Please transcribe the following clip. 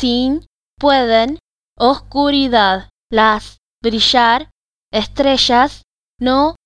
sin, pueden, oscuridad, las, brillar, estrellas, no